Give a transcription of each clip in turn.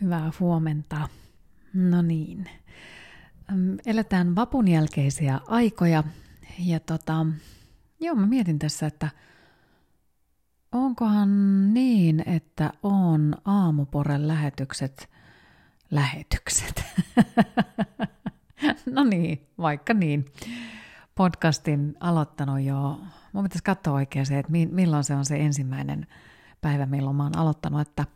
Hyvää huomenta. No niin. Eletään vapun jälkeisiä aikoja ja tota, joo mä mietin tässä, että onkohan niin, että on aamuporen lähetykset lähetykset. no niin, vaikka niin. Podcastin aloittanut jo, mun pitäisi katsoa oikein se, että milloin se on se ensimmäinen päivä, milloin mä oon aloittanut, että –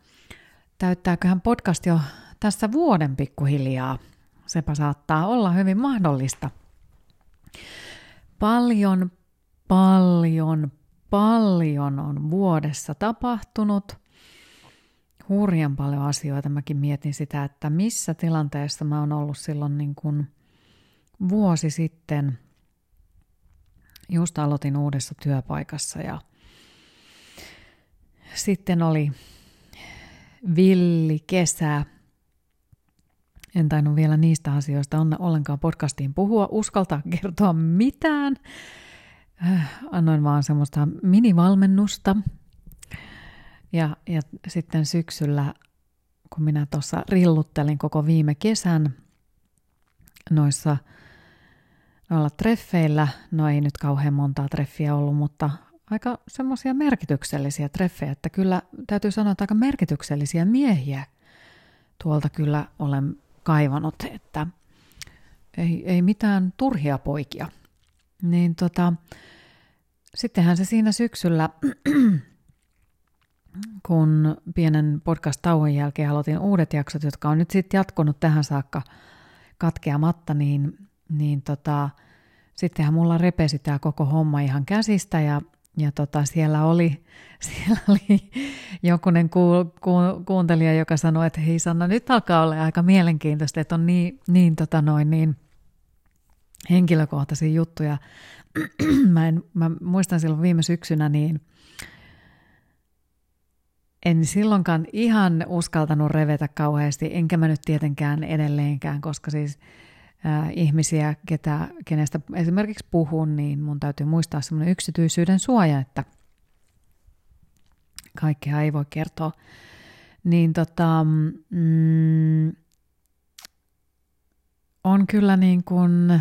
Täyttääköhän podcast jo tässä vuoden pikkuhiljaa? Sepä saattaa olla hyvin mahdollista. Paljon, paljon, paljon on vuodessa tapahtunut. Hurjan paljon asioita. Mäkin mietin sitä, että missä tilanteessa mä oon ollut silloin niin kuin vuosi sitten. Just aloitin uudessa työpaikassa ja sitten oli villi kesä. En tainnut vielä niistä asioista ollenkaan podcastiin puhua, uskaltaa kertoa mitään. Äh, annoin vaan semmoista minivalmennusta. Ja, ja sitten syksyllä, kun minä tuossa rilluttelin koko viime kesän noissa noilla treffeillä, no ei nyt kauhean montaa treffiä ollut, mutta aika semmoisia merkityksellisiä treffejä, että kyllä täytyy sanoa, että aika merkityksellisiä miehiä tuolta kyllä olen kaivannut, että ei, ei mitään turhia poikia. Niin tota, sittenhän se siinä syksyllä, kun pienen podcast-tauon jälkeen aloitin uudet jaksot, jotka on nyt sitten jatkunut tähän saakka katkeamatta, niin, niin tota, sittenhän mulla repesi tämä koko homma ihan käsistä ja ja tota, siellä oli, siellä oli jokunen ku, ku, kuuntelija, joka sanoi, että hei Sanna, nyt alkaa olla aika mielenkiintoista, että on niin, niin, tota noin, niin henkilökohtaisia juttuja. mä, en, mä muistan silloin viime syksynä, niin en silloinkaan ihan uskaltanut revetä kauheasti, enkä mä nyt tietenkään edelleenkään, koska siis – ihmisiä, ketä, kenestä esimerkiksi puhun, niin mun täytyy muistaa semmoinen yksityisyyden suoja, että kaikkea ei voi kertoa. Niin tota, mm, on kyllä niin kuin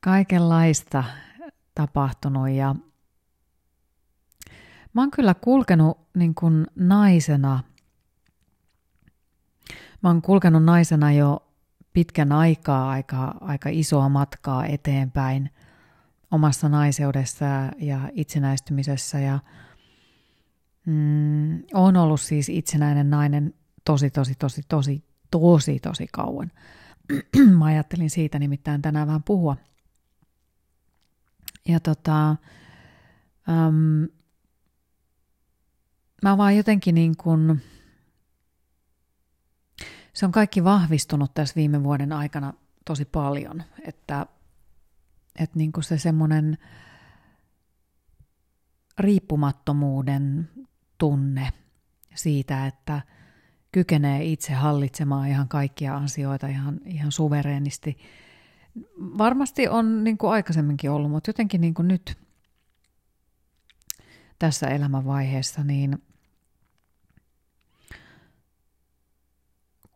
kaikenlaista tapahtunut ja mä oon kyllä kulkenut niin kuin naisena – Mä oon kulkenut naisena jo pitkän aikaa, aika, aika isoa matkaa eteenpäin omassa naiseudessa ja itsenäistymisessä ja mm, on ollut siis itsenäinen nainen tosi, tosi, tosi, tosi, tosi, tosi kauan. Mä ajattelin siitä nimittäin tänään vähän puhua. Ja tota, äm, mä vaan jotenkin niin kuin, se on kaikki vahvistunut tässä viime vuoden aikana tosi paljon, että, että niin kuin se semmoinen riippumattomuuden tunne siitä, että kykenee itse hallitsemaan ihan kaikkia asioita ihan, ihan suvereenisti. Varmasti on niin kuin aikaisemminkin ollut, mutta jotenkin niin kuin nyt tässä elämänvaiheessa, niin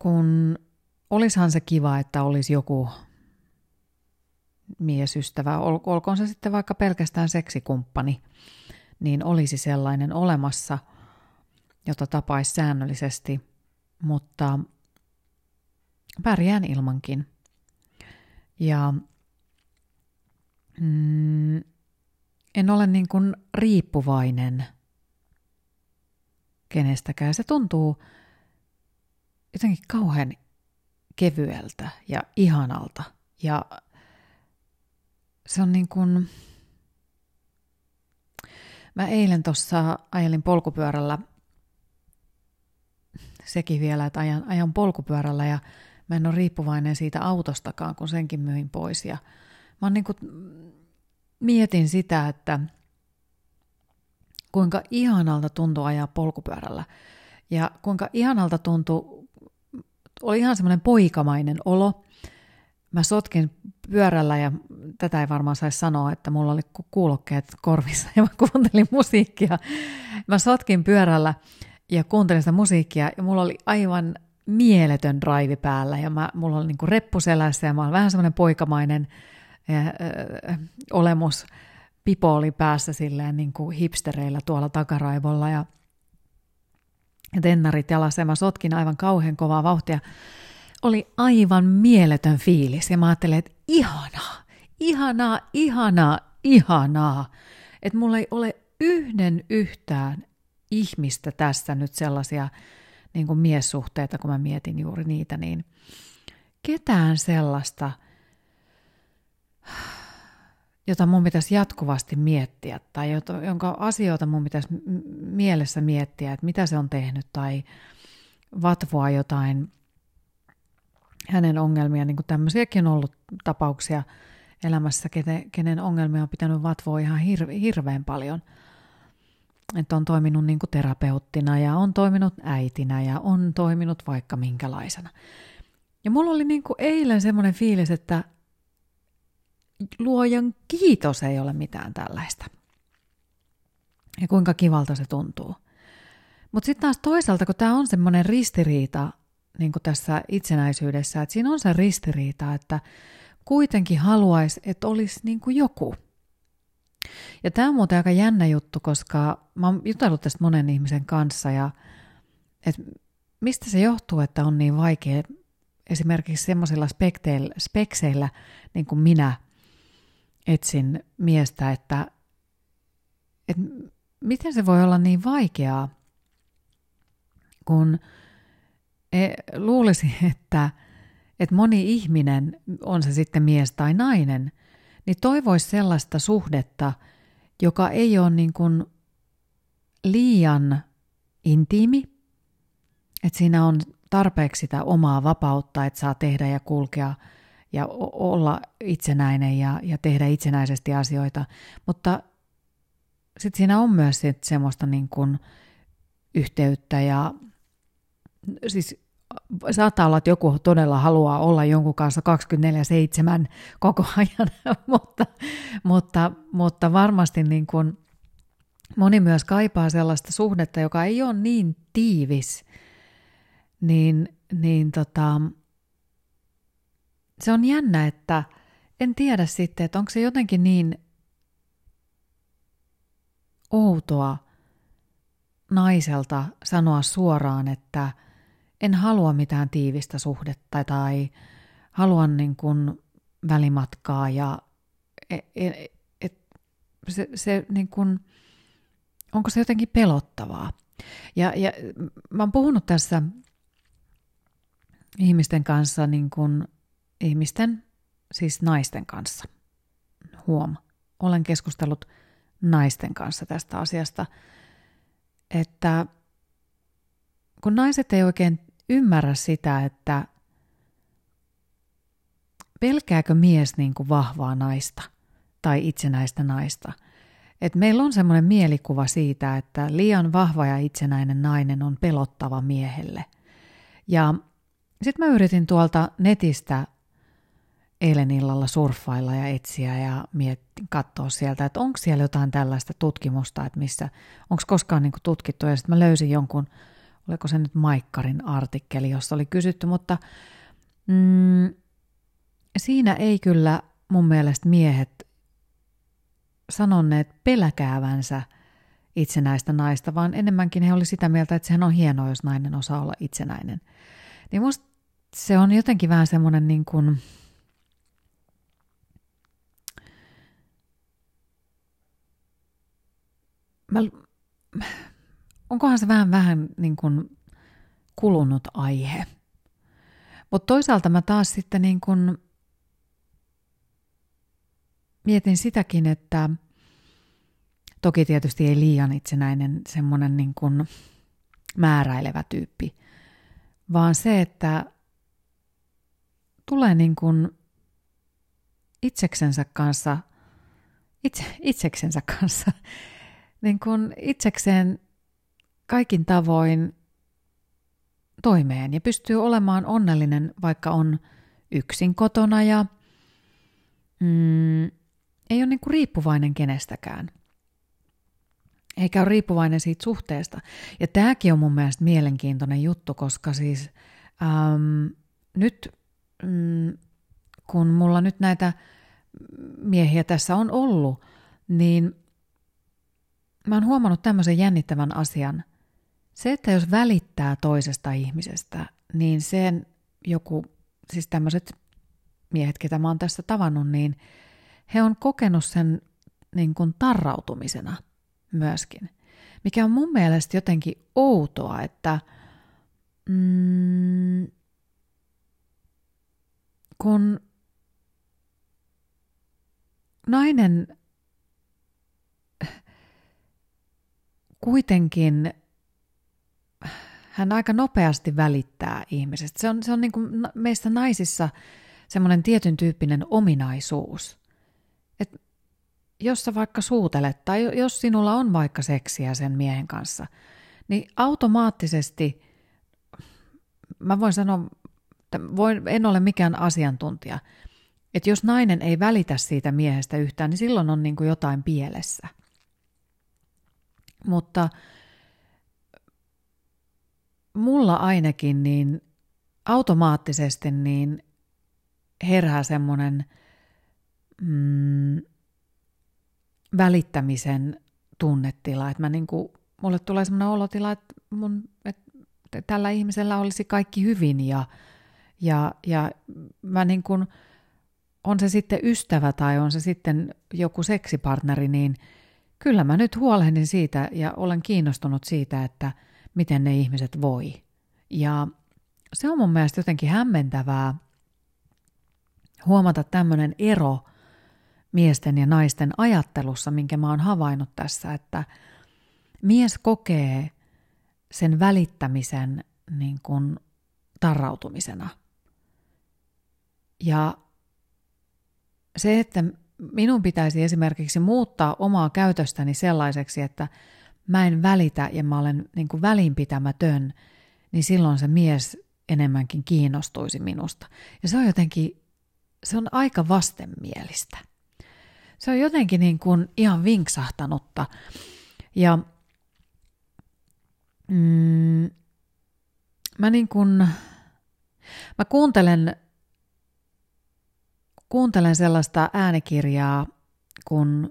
kun olisihan se kiva, että olisi joku miesystävä, ol, olkoon se sitten vaikka pelkästään seksikumppani, niin olisi sellainen olemassa, jota tapaisi säännöllisesti, mutta pärjään ilmankin. Ja mm, en ole niin kuin riippuvainen kenestäkään. Se tuntuu jotenkin kauhean kevyeltä ja ihanalta. Ja se on niin kuin... Mä eilen tuossa ajelin polkupyörällä, sekin vielä, että ajan, ajan polkupyörällä ja mä en ole riippuvainen siitä autostakaan, kun senkin myin pois. Ja mä niin kuin, mietin sitä, että kuinka ihanalta tuntuu ajaa polkupyörällä ja kuinka ihanalta tuntuu oli ihan semmoinen poikamainen olo. Mä sotkin pyörällä ja tätä ei varmaan saisi sanoa, että mulla oli kuulokkeet korvissa ja mä kuuntelin musiikkia. mä sotkin pyörällä ja kuuntelin sitä musiikkia ja mulla oli aivan mieletön drive päällä ja mä, mulla oli niinku reppu selässä ja mä olin vähän semmoinen poikamainen äh, äh, olemus. Pipo oli päässä silleen niin kuin hipstereillä tuolla takaraivolla ja, ja tennarit jalassa ja mä sotkin aivan kauhean kovaa vauhtia. Oli aivan mieletön fiilis ja mä ajattelin, että ihanaa, ihanaa, ihanaa, ihanaa. Että mulla ei ole yhden yhtään ihmistä tässä nyt sellaisia niin kuin miessuhteita, kun mä mietin juuri niitä, niin ketään sellaista, jota mun pitäisi jatkuvasti miettiä tai jonka asioita mun pitäisi mielessä miettiä, että mitä se on tehnyt tai vatvoa jotain hänen ongelmia, niin kuin tämmöisiäkin on ollut tapauksia elämässä, kenen, ongelmia on pitänyt vatvoa ihan hirve, hirveän paljon – että on toiminut niin kuin terapeuttina ja on toiminut äitinä ja on toiminut vaikka minkälaisena. Ja mulla oli niin kuin eilen semmoinen fiilis, että luojan kiitos ei ole mitään tällaista. Ja kuinka kivalta se tuntuu. Mutta sitten taas toisaalta, kun tämä on semmoinen ristiriita niin tässä itsenäisyydessä, että siinä on se ristiriita, että kuitenkin haluaisi, että olisi niin joku – ja tämä on muuten aika jännä juttu, koska mä oon jutellut tästä monen ihmisen kanssa ja että mistä se johtuu, että on niin vaikea esimerkiksi semmoisilla spekseillä, niin kuin minä etsin miestä, että, että miten se voi olla niin vaikeaa, kun e, luulisi, että, että moni ihminen, on se sitten mies tai nainen, niin toivoisi sellaista suhdetta, joka ei ole niin kuin liian intiimi, että siinä on tarpeeksi sitä omaa vapautta, että saa tehdä ja kulkea ja olla itsenäinen ja, ja tehdä itsenäisesti asioita, mutta sitten siinä on myös sit semmoista niin kuin yhteyttä ja siis saattaa olla, että joku todella haluaa olla jonkun kanssa 24-7 koko ajan, mutta, mutta, mutta varmasti niin kuin moni myös kaipaa sellaista suhdetta, joka ei ole niin tiivis, niin, niin tota, se on jännä, että en tiedä sitten, että onko se jotenkin niin outoa naiselta sanoa suoraan, että – en halua mitään tiivistä suhdetta tai haluan niin kuin välimatkaa ja et, et, et, se, se niin kuin, onko se jotenkin pelottavaa. Ja, ja mä oon puhunut tässä ihmisten kanssa, niin kuin, ihmisten, siis naisten kanssa. Huom, olen keskustellut naisten kanssa tästä asiasta, että kun naiset ei oikein ymmärrä sitä, että pelkääkö mies niin kuin vahvaa naista tai itsenäistä naista. Et meillä on semmoinen mielikuva siitä, että liian vahva ja itsenäinen nainen on pelottava miehelle. Ja sitten mä yritin tuolta netistä eilen illalla surffailla ja etsiä ja miettiä, katsoa sieltä, että onko siellä jotain tällaista tutkimusta, että missä, onko koskaan niin tutkittu. Ja sitten mä löysin jonkun oliko se nyt Maikkarin artikkeli, jossa oli kysytty, mutta mm, siinä ei kyllä mun mielestä miehet sanoneet peläkäävänsä itsenäistä naista, vaan enemmänkin he oli sitä mieltä, että sehän on hienoa, jos nainen osaa olla itsenäinen. Niin musta se on jotenkin vähän semmoinen niin kuin, mä, onkohan se vähän vähän niin kuin kulunut aihe. Mutta toisaalta mä taas sitten niin kuin mietin sitäkin, että toki tietysti ei liian itsenäinen semmoinen niin kuin määräilevä tyyppi, vaan se, että tulee niin kuin itseksensä kanssa, itse, itseksensä kanssa, niin kuin itsekseen kaikin tavoin toimeen ja pystyy olemaan onnellinen, vaikka on yksin kotona ja mm, ei ole niin kuin riippuvainen kenestäkään. eikä ole riippuvainen siitä suhteesta. Ja tämäkin on mun mielestä mielenkiintoinen juttu, koska siis äm, nyt mm, kun mulla nyt näitä miehiä tässä on ollut, niin mä oon huomannut tämmöisen jännittävän asian. Se, että jos välittää toisesta ihmisestä, niin sen joku, siis tämmöiset miehet, ketä mä oon tässä tavannut, niin he on kokenut sen niin kuin tarrautumisena myöskin. Mikä on mun mielestä jotenkin outoa, että mm, kun nainen kuitenkin hän aika nopeasti välittää ihmisestä. Se on, se on niin kuin meistä naisissa semmoinen tietyn tyyppinen ominaisuus. että jos sä vaikka suutelet tai jos sinulla on vaikka seksiä sen miehen kanssa, niin automaattisesti, mä voin sanoa, voin, en ole mikään asiantuntija, että jos nainen ei välitä siitä miehestä yhtään, niin silloin on niin kuin jotain pielessä. Mutta mulla ainakin niin automaattisesti niin herää semmoinen mm, välittämisen tunnetila, että mä niin kuin, mulle tulee semmoinen olotila, että, mun, että tällä ihmisellä olisi kaikki hyvin ja, ja, ja mä niin kuin, on se sitten ystävä tai on se sitten joku seksipartneri, niin kyllä mä nyt huolehdin siitä ja olen kiinnostunut siitä, että miten ne ihmiset voi. Ja se on mun mielestä jotenkin hämmentävää huomata tämmöinen ero miesten ja naisten ajattelussa, minkä mä oon havainnut tässä, että mies kokee sen välittämisen niin kuin tarrautumisena. Ja se, että minun pitäisi esimerkiksi muuttaa omaa käytöstäni sellaiseksi, että mä en välitä ja mä olen niin kuin välinpitämätön, niin silloin se mies enemmänkin kiinnostuisi minusta. Ja se on jotenkin, se on aika vastenmielistä. Se on jotenkin niin kuin ihan vinksahtanutta. Ja mm, mä niin kuin, mä kuuntelen, kuuntelen sellaista äänikirjaa kuin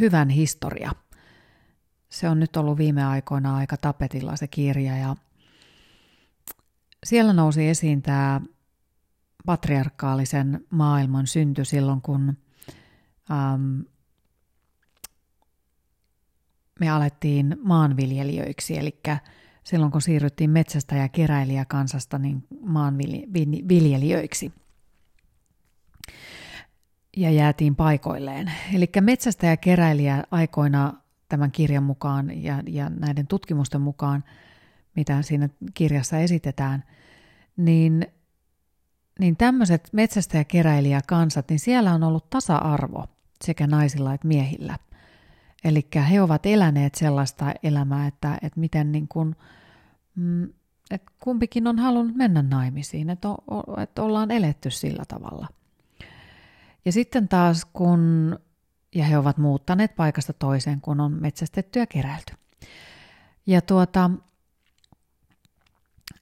Hyvän historia. Se on nyt ollut viime aikoina aika tapetilla se kirja ja siellä nousi esiin tämä patriarkaalisen maailman synty silloin, kun ähm, me alettiin maanviljelijöiksi, eli silloin kun siirryttiin metsästä ja keräilijä kansasta niin maanviljelijöiksi ja jäätiin paikoilleen. Eli metsästä ja keräilijä aikoina tämän kirjan mukaan ja, ja näiden tutkimusten mukaan, mitä siinä kirjassa esitetään, niin, niin tämmöiset metsästä ja keräilijä kansat, niin siellä on ollut tasa-arvo sekä naisilla että miehillä. Eli he ovat eläneet sellaista elämää, että, että miten niin kuin, mm, että kumpikin on halunnut mennä naimisiin, että, että ollaan eletty sillä tavalla. Ja sitten taas kun, ja he ovat muuttaneet paikasta toiseen, kun on metsästetty ja keräilty. Ja tuota,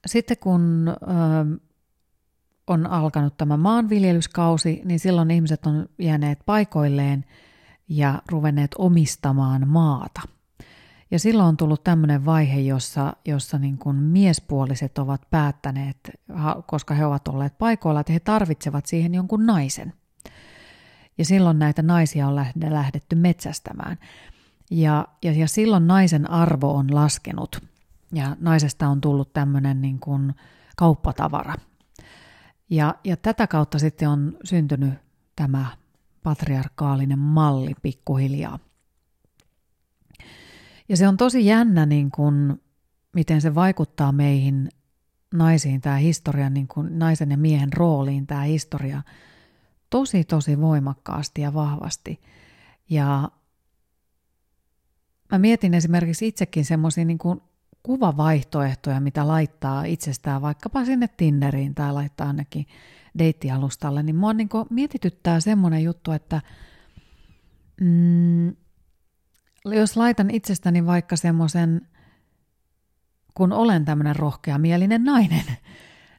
sitten kun ö, on alkanut tämä maanviljelyskausi, niin silloin ihmiset on jääneet paikoilleen ja ruvenneet omistamaan maata. Ja silloin on tullut tämmöinen vaihe, jossa, jossa niin kuin miespuoliset ovat päättäneet, koska he ovat olleet paikoilla, että he tarvitsevat siihen jonkun naisen. Ja silloin näitä naisia on lähdetty metsästämään. Ja, ja, ja silloin naisen arvo on laskenut ja naisesta on tullut tämmöinen niin kuin kauppatavara – ja, ja tätä kautta sitten on syntynyt tämä patriarkaalinen malli pikkuhiljaa. Ja se on tosi jännä, niin kuin, miten se vaikuttaa meihin naisiin, tämä historia, niin kuin naisen ja miehen rooliin, tämä historia, tosi tosi voimakkaasti ja vahvasti. Ja mä mietin esimerkiksi itsekin semmoisia niin kuin kuvavaihtoehtoja, mitä laittaa itsestään vaikkapa sinne Tinderiin tai laittaa ainakin deittialustalle, niin mua niin mietityttää semmoinen juttu, että mm, jos laitan itsestäni vaikka semmoisen, kun olen tämmöinen rohkeamielinen nainen,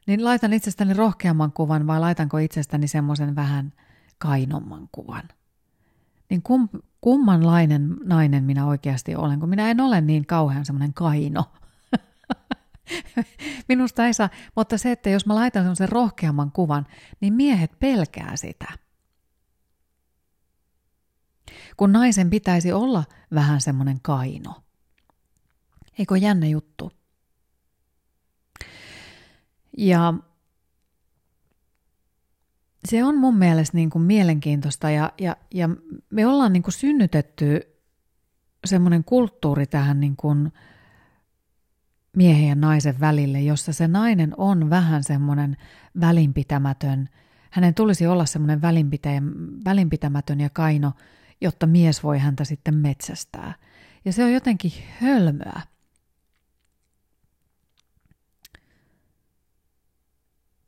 niin laitan itsestäni rohkeamman kuvan vai laitanko itsestäni semmoisen vähän kainomman kuvan? Niin kum, kummanlainen nainen minä oikeasti olen, kun minä en ole niin kauhean semmoinen kaino. Minusta ei saa, mutta se, että jos mä laitan semmoisen rohkeamman kuvan, niin miehet pelkää sitä. Kun naisen pitäisi olla vähän semmoinen kaino. Eikö jännä juttu? Ja se on mun mielestä niin kuin mielenkiintoista ja, ja, ja me ollaan niin kuin synnytetty semmoinen kulttuuri tähän niin kuin miehen ja naisen välille, jossa se nainen on vähän semmoinen välinpitämätön. Hänen tulisi olla semmoinen välinpitämätön ja kaino, jotta mies voi häntä sitten metsästää. Ja se on jotenkin hölmöä.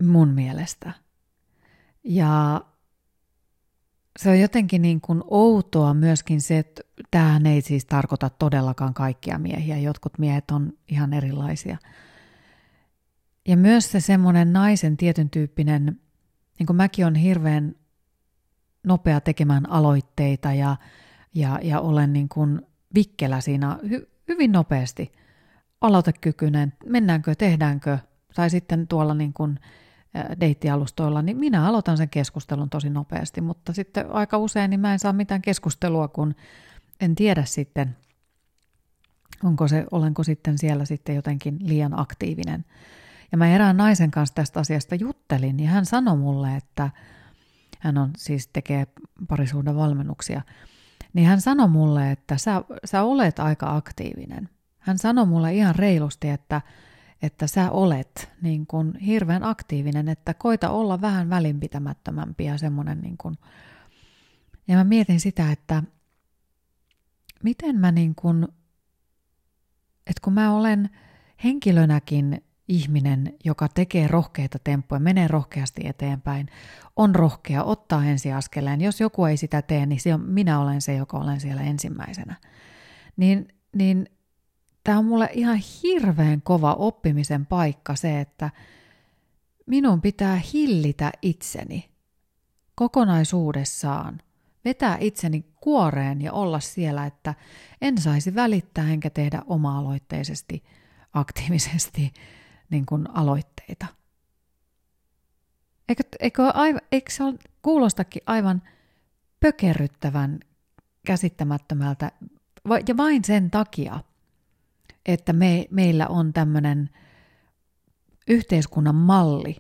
Mun mielestä. Ja se on jotenkin niin kuin outoa myöskin se, että tämähän ei siis tarkoita todellakaan kaikkia miehiä. Jotkut miehet on ihan erilaisia. Ja myös se semmoinen naisen tietyn tyyppinen, niin kuin mäkin on hirveän nopea tekemään aloitteita ja, ja, ja olen niin kuin vikkelä siinä hy, hyvin nopeasti. Aloitekykyinen, mennäänkö, tehdäänkö, tai sitten tuolla niin kuin deittialustoilla, niin minä aloitan sen keskustelun tosi nopeasti, mutta sitten aika usein niin mä en saa mitään keskustelua, kun en tiedä sitten, onko se, olenko sitten siellä sitten jotenkin liian aktiivinen. Ja mä erään naisen kanssa tästä asiasta juttelin, ja hän sanoi mulle, että hän on siis tekee parisuuden valmennuksia, niin hän sanoi mulle, että sä, sä olet aika aktiivinen. Hän sanoi mulle ihan reilusti, että että sä olet niin kuin hirveän aktiivinen, että koita olla vähän välinpitämättömämpi ja semmoinen niin kuin, ja mä mietin sitä, että miten mä niin kuin, että kun mä olen henkilönäkin ihminen, joka tekee rohkeita temppuja, menee rohkeasti eteenpäin, on rohkea, ottaa ensiaskeleen. Jos joku ei sitä tee, niin se on, minä olen se, joka olen siellä ensimmäisenä. Niin, niin tämä on mulle ihan hirveän kova oppimisen paikka se, että minun pitää hillitä itseni kokonaisuudessaan, vetää itseni kuoreen ja olla siellä, että en saisi välittää enkä tehdä oma-aloitteisesti, aktiivisesti niin kuin aloitteita. Eikö, eikö, aiva, eikö se ole, kuulostakin aivan pökerryttävän käsittämättömältä, ja vain sen takia – että me, meillä on tämmöinen yhteiskunnan malli,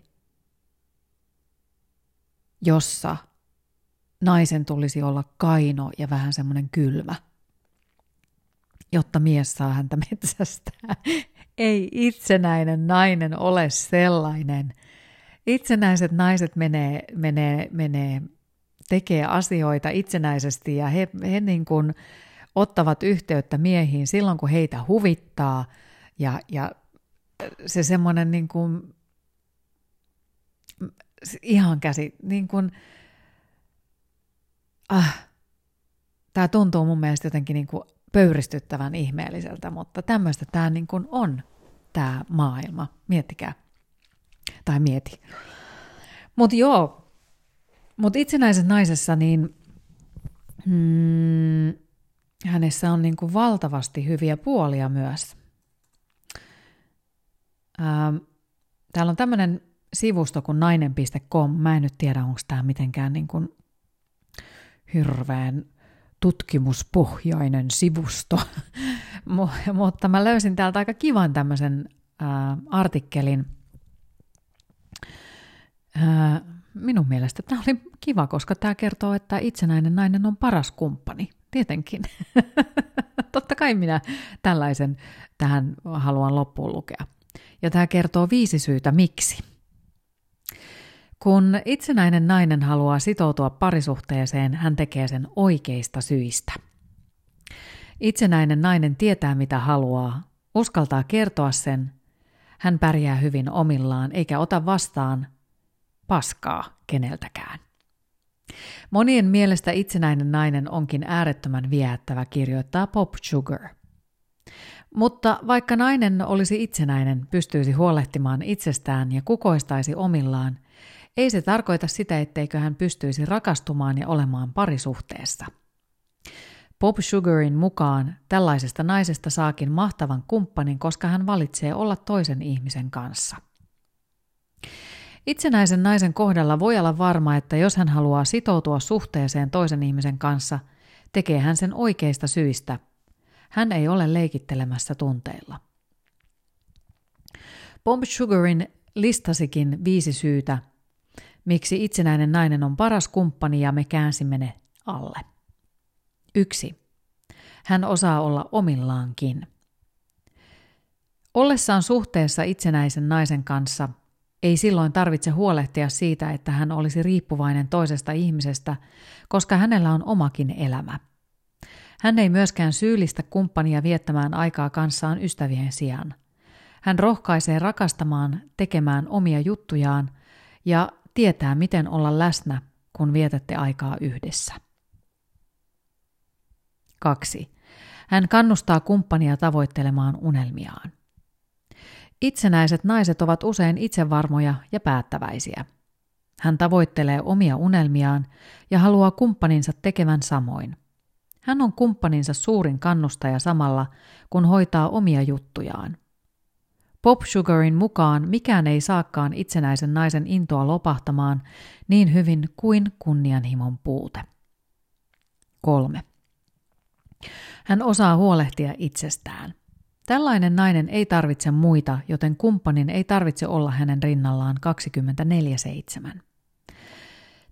jossa naisen tulisi olla kaino ja vähän semmoinen kylmä, jotta mies saa häntä metsästää. Ei itsenäinen nainen ole sellainen. Itsenäiset naiset menee, menee, menee tekee asioita itsenäisesti ja he, he niin kuin, ottavat yhteyttä miehiin silloin, kun heitä huvittaa ja, ja se semmoinen niin kuin, ihan käsi, niin kuin, ah, tämä tuntuu mun mielestä jotenkin niin kuin pöyristyttävän ihmeelliseltä, mutta tämmöistä tämä niin kuin on, tämä maailma. Miettikää. Tai mieti. Mutta joo, mutta itsenäisessä naisessa niin hmm, hänessä on niin kuin valtavasti hyviä puolia myös. Ähm, täällä on tämmöinen sivusto kuin nainen.com. Mä en nyt tiedä, onko tämä mitenkään niin kuin hirveän tutkimuspohjainen sivusto, mutta mä löysin täältä aika kivan tämmöisen äh, artikkelin. Äh, minun mielestä tämä oli kiva, koska tämä kertoo, että itsenäinen nainen on paras kumppani – Tietenkin. Totta kai minä tällaisen tähän haluan loppuun lukea. Ja tämä kertoo viisi syytä miksi. Kun itsenäinen nainen haluaa sitoutua parisuhteeseen, hän tekee sen oikeista syistä. Itsenäinen nainen tietää mitä haluaa, uskaltaa kertoa sen, hän pärjää hyvin omillaan eikä ota vastaan paskaa keneltäkään. Monien mielestä itsenäinen nainen onkin äärettömän viehättävä, kirjoittaa Pop Sugar. Mutta vaikka nainen olisi itsenäinen, pystyisi huolehtimaan itsestään ja kukoistaisi omillaan, ei se tarkoita sitä, etteikö hän pystyisi rakastumaan ja olemaan parisuhteessa. Pop Sugarin mukaan tällaisesta naisesta saakin mahtavan kumppanin, koska hän valitsee olla toisen ihmisen kanssa. Itsenäisen naisen kohdalla voi olla varma, että jos hän haluaa sitoutua suhteeseen toisen ihmisen kanssa, tekee hän sen oikeista syistä. Hän ei ole leikittelemässä tunteilla. Bomb Sugarin listasikin viisi syytä, miksi itsenäinen nainen on paras kumppani ja me käänsimme ne alle. Yksi. Hän osaa olla omillaankin. Ollessaan suhteessa itsenäisen naisen kanssa – ei silloin tarvitse huolehtia siitä, että hän olisi riippuvainen toisesta ihmisestä, koska hänellä on omakin elämä. Hän ei myöskään syyllistä kumppania viettämään aikaa kanssaan ystävien sijaan. Hän rohkaisee rakastamaan, tekemään omia juttujaan ja tietää, miten olla läsnä, kun vietätte aikaa yhdessä. 2. Hän kannustaa kumppania tavoittelemaan unelmiaan. Itsenäiset naiset ovat usein itsevarmoja ja päättäväisiä. Hän tavoittelee omia unelmiaan ja haluaa kumppaninsa tekevän samoin. Hän on kumppaninsa suurin kannustaja samalla, kun hoitaa omia juttujaan. Pop Sugarin mukaan mikään ei saakaan itsenäisen naisen intoa lopahtamaan niin hyvin kuin kunnianhimon puute. 3. Hän osaa huolehtia itsestään. Tällainen nainen ei tarvitse muita, joten kumppanin ei tarvitse olla hänen rinnallaan 24-7.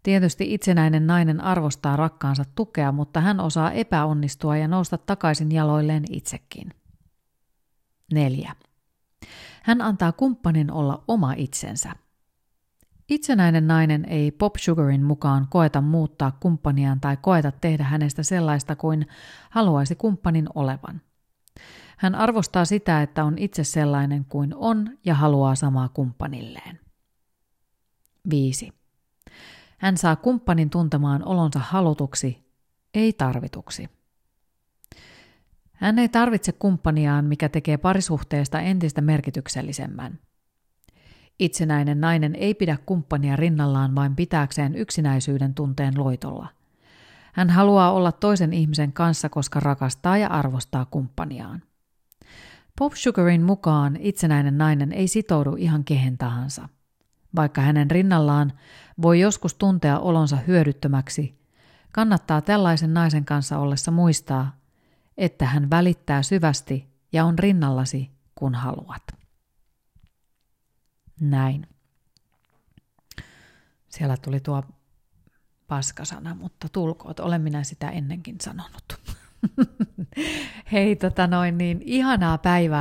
Tietysti itsenäinen nainen arvostaa rakkaansa tukea, mutta hän osaa epäonnistua ja nousta takaisin jaloilleen itsekin. 4. Hän antaa kumppanin olla oma itsensä. Itsenäinen nainen ei Pop Sugarin mukaan koeta muuttaa kumppaniaan tai koeta tehdä hänestä sellaista kuin haluaisi kumppanin olevan – hän arvostaa sitä, että on itse sellainen kuin on ja haluaa samaa kumppanilleen. 5. Hän saa kumppanin tuntemaan olonsa halutuksi, ei tarvituksi. Hän ei tarvitse kumppaniaan, mikä tekee parisuhteesta entistä merkityksellisemmän. Itsenäinen nainen ei pidä kumppania rinnallaan vain pitääkseen yksinäisyyden tunteen loitolla. Hän haluaa olla toisen ihmisen kanssa, koska rakastaa ja arvostaa kumppaniaan. Pop Sugarin mukaan itsenäinen nainen ei sitoudu ihan kehen tahansa. Vaikka hänen rinnallaan voi joskus tuntea olonsa hyödyttömäksi, kannattaa tällaisen naisen kanssa ollessa muistaa, että hän välittää syvästi ja on rinnallasi, kun haluat. Näin. Siellä tuli tuo paskasana, mutta tulkoot, olen minä sitä ennenkin sanonut. Hei, tota noin, niin ihanaa päivää